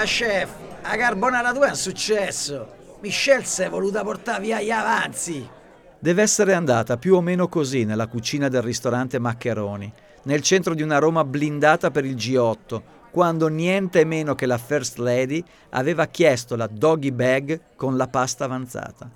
Ah chef, la carbonara tua è un successo. Michelle si è voluta portare via gli avanzi. Deve essere andata più o meno così nella cucina del ristorante Maccheroni, nel centro di una Roma blindata per il G8, quando niente meno che la First Lady aveva chiesto la doggy bag con la pasta avanzata.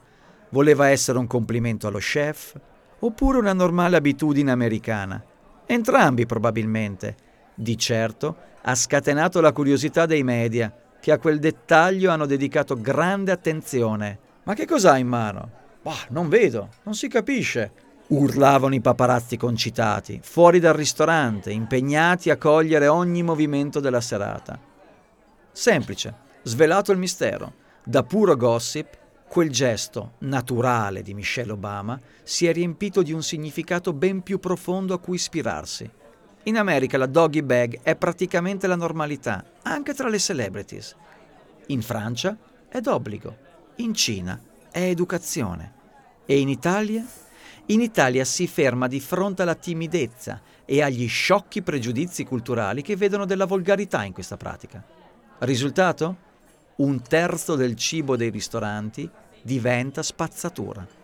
Voleva essere un complimento allo chef oppure una normale abitudine americana? Entrambi probabilmente. Di certo ha scatenato la curiosità dei media, che a quel dettaglio hanno dedicato grande attenzione. Ma che cos'ha in mano? Bah, non vedo, non si capisce. Urlavano i paparazzi concitati, fuori dal ristorante, impegnati a cogliere ogni movimento della serata. Semplice, svelato il mistero. Da puro gossip, quel gesto naturale di Michelle Obama si è riempito di un significato ben più profondo a cui ispirarsi. In America la doggy bag è praticamente la normalità, anche tra le celebrities. In Francia è d'obbligo. In Cina è educazione. E in Italia? In Italia si ferma di fronte alla timidezza e agli sciocchi pregiudizi culturali che vedono della volgarità in questa pratica. Risultato? Un terzo del cibo dei ristoranti diventa spazzatura.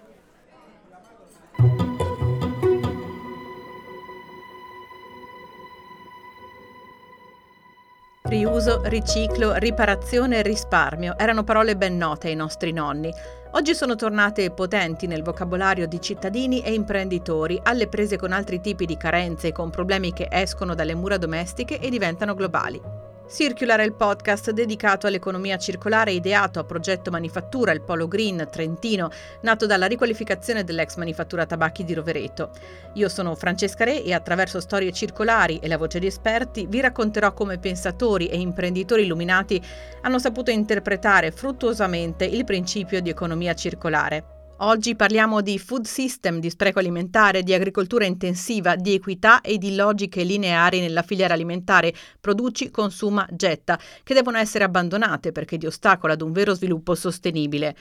Riuso, riciclo, riparazione e risparmio erano parole ben note ai nostri nonni. Oggi sono tornate potenti nel vocabolario di cittadini e imprenditori, alle prese con altri tipi di carenze e con problemi che escono dalle mura domestiche e diventano globali. Circular è il podcast dedicato all'economia circolare ideato a progetto Manifattura, il Polo Green Trentino, nato dalla riqualificazione dell'ex manifattura tabacchi di Rovereto. Io sono Francesca Re e attraverso storie circolari e la voce di esperti vi racconterò come pensatori e imprenditori illuminati hanno saputo interpretare fruttuosamente il principio di economia circolare. Oggi parliamo di food system, di spreco alimentare, di agricoltura intensiva, di equità e di logiche lineari nella filiera alimentare produci, consuma, getta, che devono essere abbandonate perché di ostacolo ad un vero sviluppo sostenibile.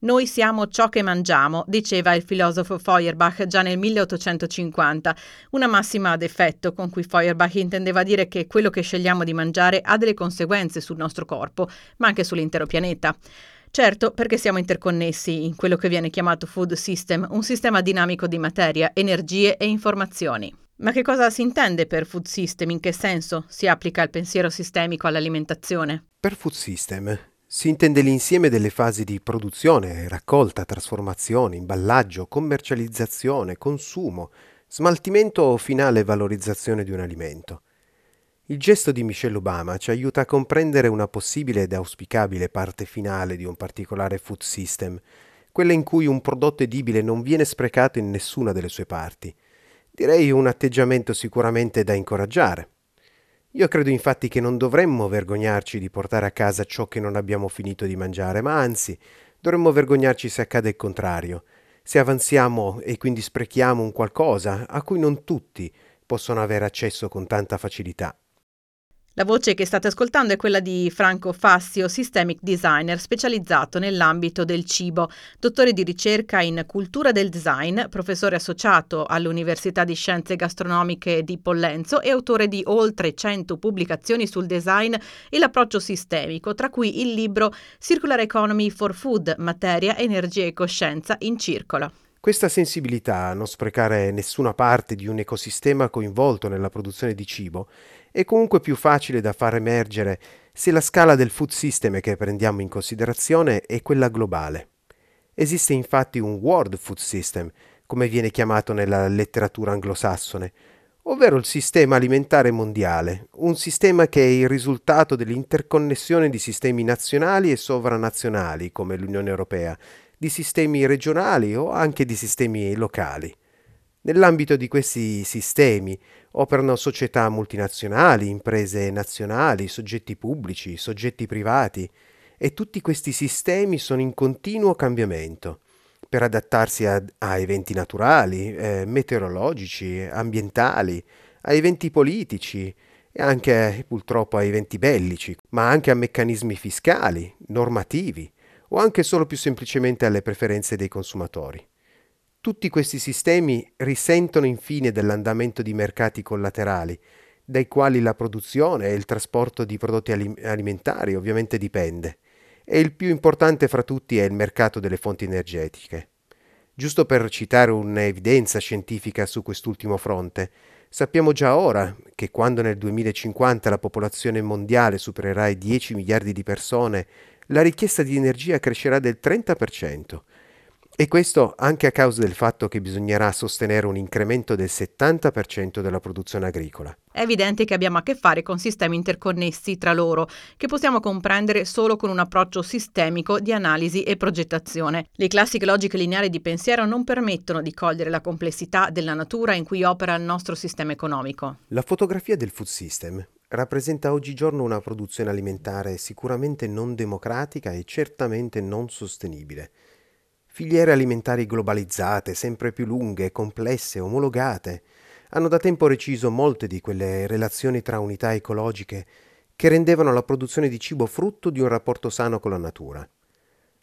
Noi siamo ciò che mangiamo, diceva il filosofo Feuerbach già nel 1850, una massima ad effetto con cui Feuerbach intendeva dire che quello che scegliamo di mangiare ha delle conseguenze sul nostro corpo, ma anche sull'intero pianeta. Certo, perché siamo interconnessi in quello che viene chiamato food system, un sistema dinamico di materia, energie e informazioni. Ma che cosa si intende per food system? In che senso si applica il pensiero sistemico all'alimentazione? Per food system si intende l'insieme delle fasi di produzione, raccolta, trasformazione, imballaggio, commercializzazione, consumo, smaltimento o finale valorizzazione di un alimento. Il gesto di Michelle Obama ci aiuta a comprendere una possibile ed auspicabile parte finale di un particolare food system, quella in cui un prodotto edibile non viene sprecato in nessuna delle sue parti. Direi un atteggiamento sicuramente da incoraggiare. Io credo infatti che non dovremmo vergognarci di portare a casa ciò che non abbiamo finito di mangiare, ma anzi dovremmo vergognarci se accade il contrario, se avanziamo e quindi sprechiamo un qualcosa a cui non tutti possono avere accesso con tanta facilità. La voce che state ascoltando è quella di Franco Fassio, systemic designer specializzato nell'ambito del cibo, dottore di ricerca in cultura del design, professore associato all'Università di Scienze Gastronomiche di Pollenzo e autore di oltre 100 pubblicazioni sul design e l'approccio sistemico, tra cui il libro Circular Economy for Food, materia, energia e coscienza in circolo. Questa sensibilità a non sprecare nessuna parte di un ecosistema coinvolto nella produzione di cibo è comunque più facile da far emergere se la scala del food system che prendiamo in considerazione è quella globale. Esiste infatti un World Food System, come viene chiamato nella letteratura anglosassone, ovvero il sistema alimentare mondiale, un sistema che è il risultato dell'interconnessione di sistemi nazionali e sovranazionali, come l'Unione Europea, di sistemi regionali o anche di sistemi locali. Nell'ambito di questi sistemi operano società multinazionali, imprese nazionali, soggetti pubblici, soggetti privati e tutti questi sistemi sono in continuo cambiamento per adattarsi a, a eventi naturali, eh, meteorologici, ambientali, a eventi politici e anche purtroppo a eventi bellici, ma anche a meccanismi fiscali, normativi o anche solo più semplicemente alle preferenze dei consumatori. Tutti questi sistemi risentono infine dell'andamento di mercati collaterali, dai quali la produzione e il trasporto di prodotti alimentari ovviamente dipende. E il più importante fra tutti è il mercato delle fonti energetiche. Giusto per citare un'evidenza scientifica su quest'ultimo fronte, sappiamo già ora che quando nel 2050 la popolazione mondiale supererà i 10 miliardi di persone, la richiesta di energia crescerà del 30%, e questo anche a causa del fatto che bisognerà sostenere un incremento del 70% della produzione agricola. È evidente che abbiamo a che fare con sistemi interconnessi tra loro, che possiamo comprendere solo con un approccio sistemico di analisi e progettazione. Le classiche logiche lineari di pensiero non permettono di cogliere la complessità della natura in cui opera il nostro sistema economico. La fotografia del food system rappresenta oggigiorno una produzione alimentare sicuramente non democratica e certamente non sostenibile. Filiere alimentari globalizzate, sempre più lunghe, complesse, omologate, hanno da tempo reciso molte di quelle relazioni tra unità ecologiche che rendevano la produzione di cibo frutto di un rapporto sano con la natura.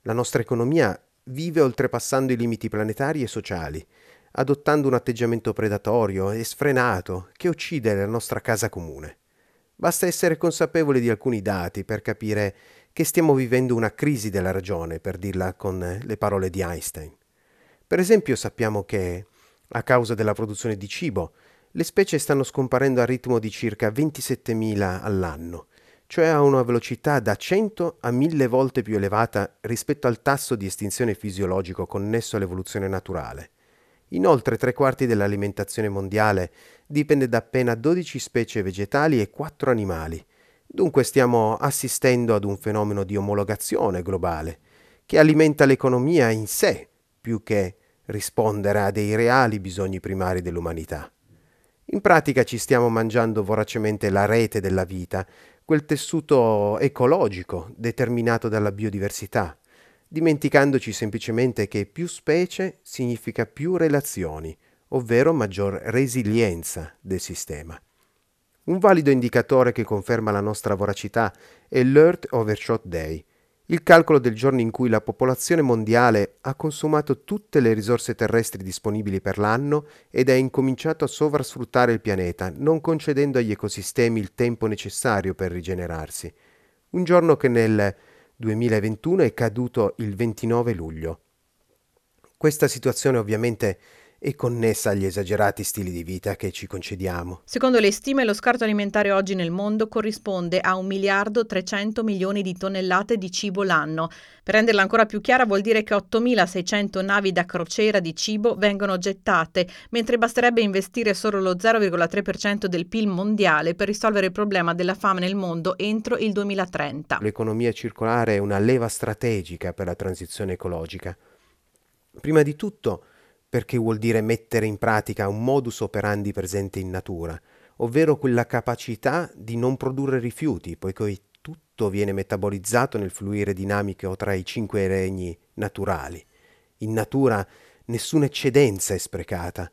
La nostra economia vive oltrepassando i limiti planetari e sociali, adottando un atteggiamento predatorio e sfrenato che uccide la nostra casa comune. Basta essere consapevoli di alcuni dati per capire che stiamo vivendo una crisi della ragione, per dirla con le parole di Einstein. Per esempio sappiamo che, a causa della produzione di cibo, le specie stanno scomparendo a ritmo di circa 27.000 all'anno, cioè a una velocità da 100 a 1000 volte più elevata rispetto al tasso di estinzione fisiologico connesso all'evoluzione naturale. Inoltre tre quarti dell'alimentazione mondiale dipende da appena 12 specie vegetali e 4 animali, Dunque stiamo assistendo ad un fenomeno di omologazione globale che alimenta l'economia in sé più che rispondere a dei reali bisogni primari dell'umanità. In pratica ci stiamo mangiando voracemente la rete della vita, quel tessuto ecologico determinato dalla biodiversità, dimenticandoci semplicemente che più specie significa più relazioni, ovvero maggior resilienza del sistema. Un valido indicatore che conferma la nostra voracità è l'Earth Overshot Day, il calcolo del giorno in cui la popolazione mondiale ha consumato tutte le risorse terrestri disponibili per l'anno ed ha incominciato a sovrasfruttare il pianeta, non concedendo agli ecosistemi il tempo necessario per rigenerarsi. Un giorno che nel 2021 è caduto il 29 luglio. Questa situazione ovviamente e connessa agli esagerati stili di vita che ci concediamo. Secondo le stime, lo scarto alimentare oggi nel mondo corrisponde a 1 miliardo 300 milioni di tonnellate di cibo l'anno. Per renderla ancora più chiara, vuol dire che 8.600 navi da crociera di cibo vengono gettate, mentre basterebbe investire solo lo 0,3% del PIL mondiale per risolvere il problema della fame nel mondo entro il 2030. L'economia circolare è una leva strategica per la transizione ecologica. Prima di tutto, perché vuol dire mettere in pratica un modus operandi presente in natura, ovvero quella capacità di non produrre rifiuti, poiché tutto viene metabolizzato nel fluire dinamico tra i cinque regni naturali. In natura nessuna eccedenza è sprecata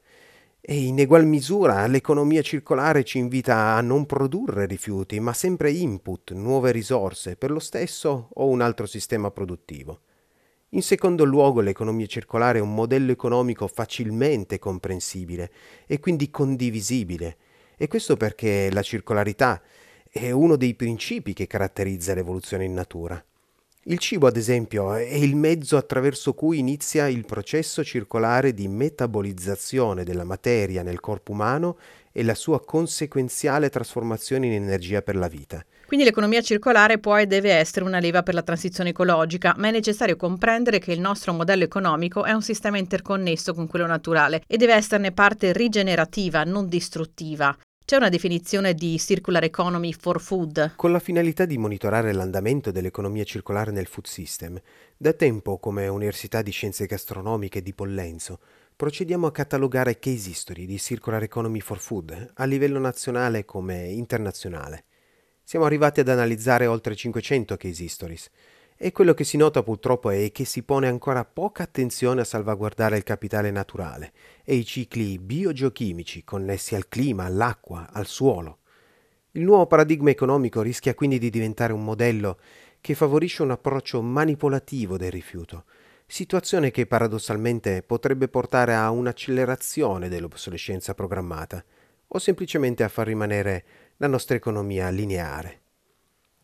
e in egual misura l'economia circolare ci invita a non produrre rifiuti, ma sempre input, nuove risorse per lo stesso o un altro sistema produttivo. In secondo luogo, l'economia circolare è un modello economico facilmente comprensibile e quindi condivisibile, e questo perché la circolarità è uno dei principi che caratterizza l'evoluzione in natura. Il cibo, ad esempio, è il mezzo attraverso cui inizia il processo circolare di metabolizzazione della materia nel corpo umano e la sua conseguenziale trasformazione in energia per la vita. Quindi l'economia circolare può e deve essere una leva per la transizione ecologica, ma è necessario comprendere che il nostro modello economico è un sistema interconnesso con quello naturale e deve esserne parte rigenerativa, non distruttiva. C'è una definizione di Circular Economy for Food. Con la finalità di monitorare l'andamento dell'economia circolare nel food system, da tempo come Università di Scienze Gastronomiche di Pollenzo procediamo a catalogare case history di Circular Economy for Food a livello nazionale come internazionale. Siamo arrivati ad analizzare oltre 500 case histories e quello che si nota purtroppo è che si pone ancora poca attenzione a salvaguardare il capitale naturale e i cicli biogeochimici connessi al clima, all'acqua, al suolo. Il nuovo paradigma economico rischia quindi di diventare un modello che favorisce un approccio manipolativo del rifiuto, situazione che paradossalmente potrebbe portare a un'accelerazione dell'obsolescenza programmata o semplicemente a far rimanere la nostra economia lineare.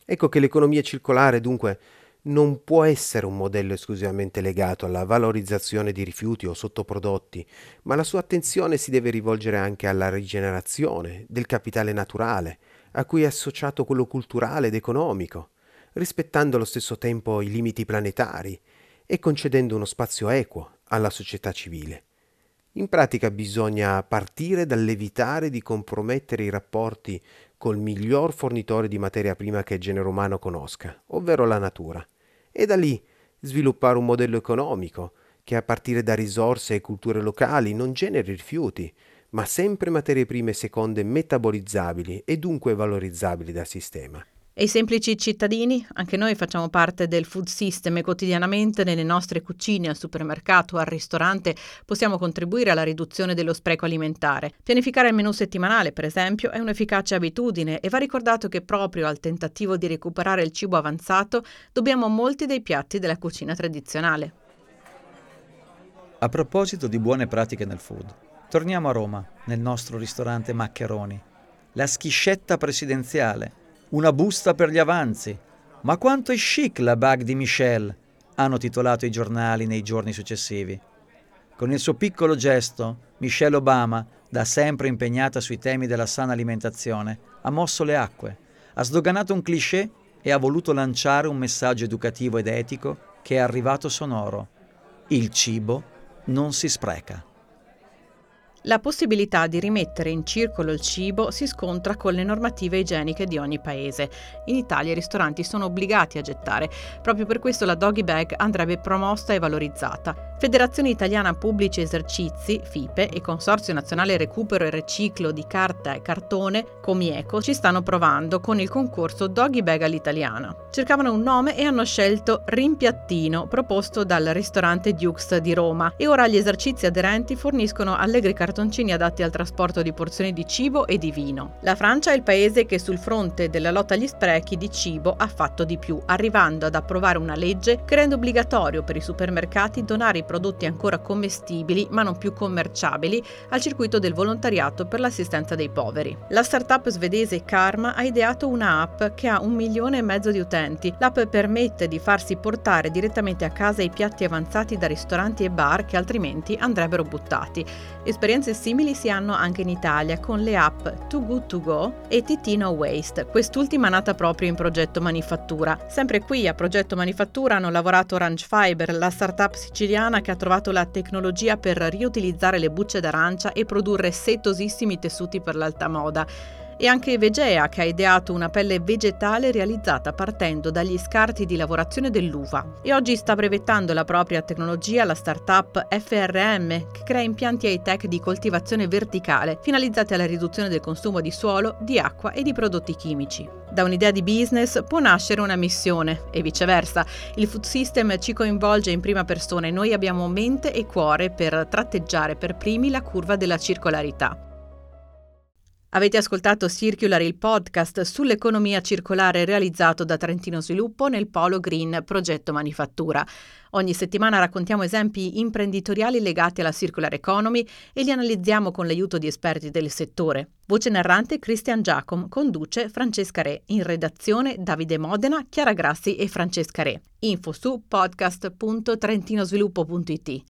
Ecco che l'economia circolare dunque non può essere un modello esclusivamente legato alla valorizzazione di rifiuti o sottoprodotti, ma la sua attenzione si deve rivolgere anche alla rigenerazione del capitale naturale, a cui è associato quello culturale ed economico, rispettando allo stesso tempo i limiti planetari e concedendo uno spazio equo alla società civile. In pratica bisogna partire dall'evitare di compromettere i rapporti col miglior fornitore di materia prima che il genere umano conosca, ovvero la natura, e da lì sviluppare un modello economico che a partire da risorse e culture locali non generi rifiuti, ma sempre materie prime seconde metabolizzabili e dunque valorizzabili dal sistema. E i semplici cittadini? Anche noi facciamo parte del food system e quotidianamente nelle nostre cucine, al supermercato, al ristorante possiamo contribuire alla riduzione dello spreco alimentare. Pianificare il menù settimanale, per esempio, è un'efficace abitudine e va ricordato che proprio al tentativo di recuperare il cibo avanzato dobbiamo molti dei piatti della cucina tradizionale. A proposito di buone pratiche nel food, torniamo a Roma, nel nostro ristorante Maccheroni. La schiscetta presidenziale una busta per gli avanzi. Ma quanto è chic la bag di Michelle, hanno titolato i giornali nei giorni successivi. Con il suo piccolo gesto, Michelle Obama, da sempre impegnata sui temi della sana alimentazione, ha mosso le acque, ha sdoganato un cliché e ha voluto lanciare un messaggio educativo ed etico che è arrivato sonoro. Il cibo non si spreca. La possibilità di rimettere in circolo il cibo si scontra con le normative igieniche di ogni paese. In Italia i ristoranti sono obbligati a gettare, proprio per questo la doggy bag andrebbe promossa e valorizzata. Federazione Italiana Pubblici Esercizi, FIPE, e Consorzio Nazionale Recupero e Riciclo di Carta e Cartone, Comieco, ci stanno provando con il concorso Doggy Bag all'italiana. Cercavano un nome e hanno scelto Rimpiattino, proposto dal ristorante Dukes di Roma, e ora gli esercizi aderenti forniscono allegri cartoni cartoncini adatti al trasporto di porzioni di cibo e di vino. La Francia è il paese che sul fronte della lotta agli sprechi di cibo ha fatto di più, arrivando ad approvare una legge che rende obbligatorio per i supermercati donare i prodotti ancora commestibili ma non più commerciabili al circuito del volontariato per l'assistenza dei poveri. La startup svedese Karma ha ideato una app che ha un milione e mezzo di utenti. L'app permette di farsi portare direttamente a casa i piatti avanzati da ristoranti e bar che altrimenti andrebbero buttati. Esperienze Esperienze simili si hanno anche in Italia con le app Too Good To Go e TT No Waste, quest'ultima nata proprio in Progetto Manifattura. Sempre qui a Progetto Manifattura hanno lavorato Orange Fiber, la startup siciliana che ha trovato la tecnologia per riutilizzare le bucce d'arancia e produrre settosissimi tessuti per l'alta moda e anche Vegea che ha ideato una pelle vegetale realizzata partendo dagli scarti di lavorazione dell'uva e oggi sta brevettando la propria tecnologia la startup FRM che crea impianti high-tech di coltivazione verticale finalizzati alla riduzione del consumo di suolo, di acqua e di prodotti chimici. Da un'idea di business può nascere una missione e viceversa. Il food system ci coinvolge in prima persona e noi abbiamo mente e cuore per tratteggiare per primi la curva della circolarità. Avete ascoltato Circular, il podcast sull'economia circolare realizzato da Trentino Sviluppo nel Polo Green Progetto Manifattura. Ogni settimana raccontiamo esempi imprenditoriali legati alla circular economy e li analizziamo con l'aiuto di esperti del settore. Voce narrante Christian Giacom, conduce Francesca Re, in redazione Davide Modena, Chiara Grassi e Francesca Re. Info su podcast.trentinosviluppo.it.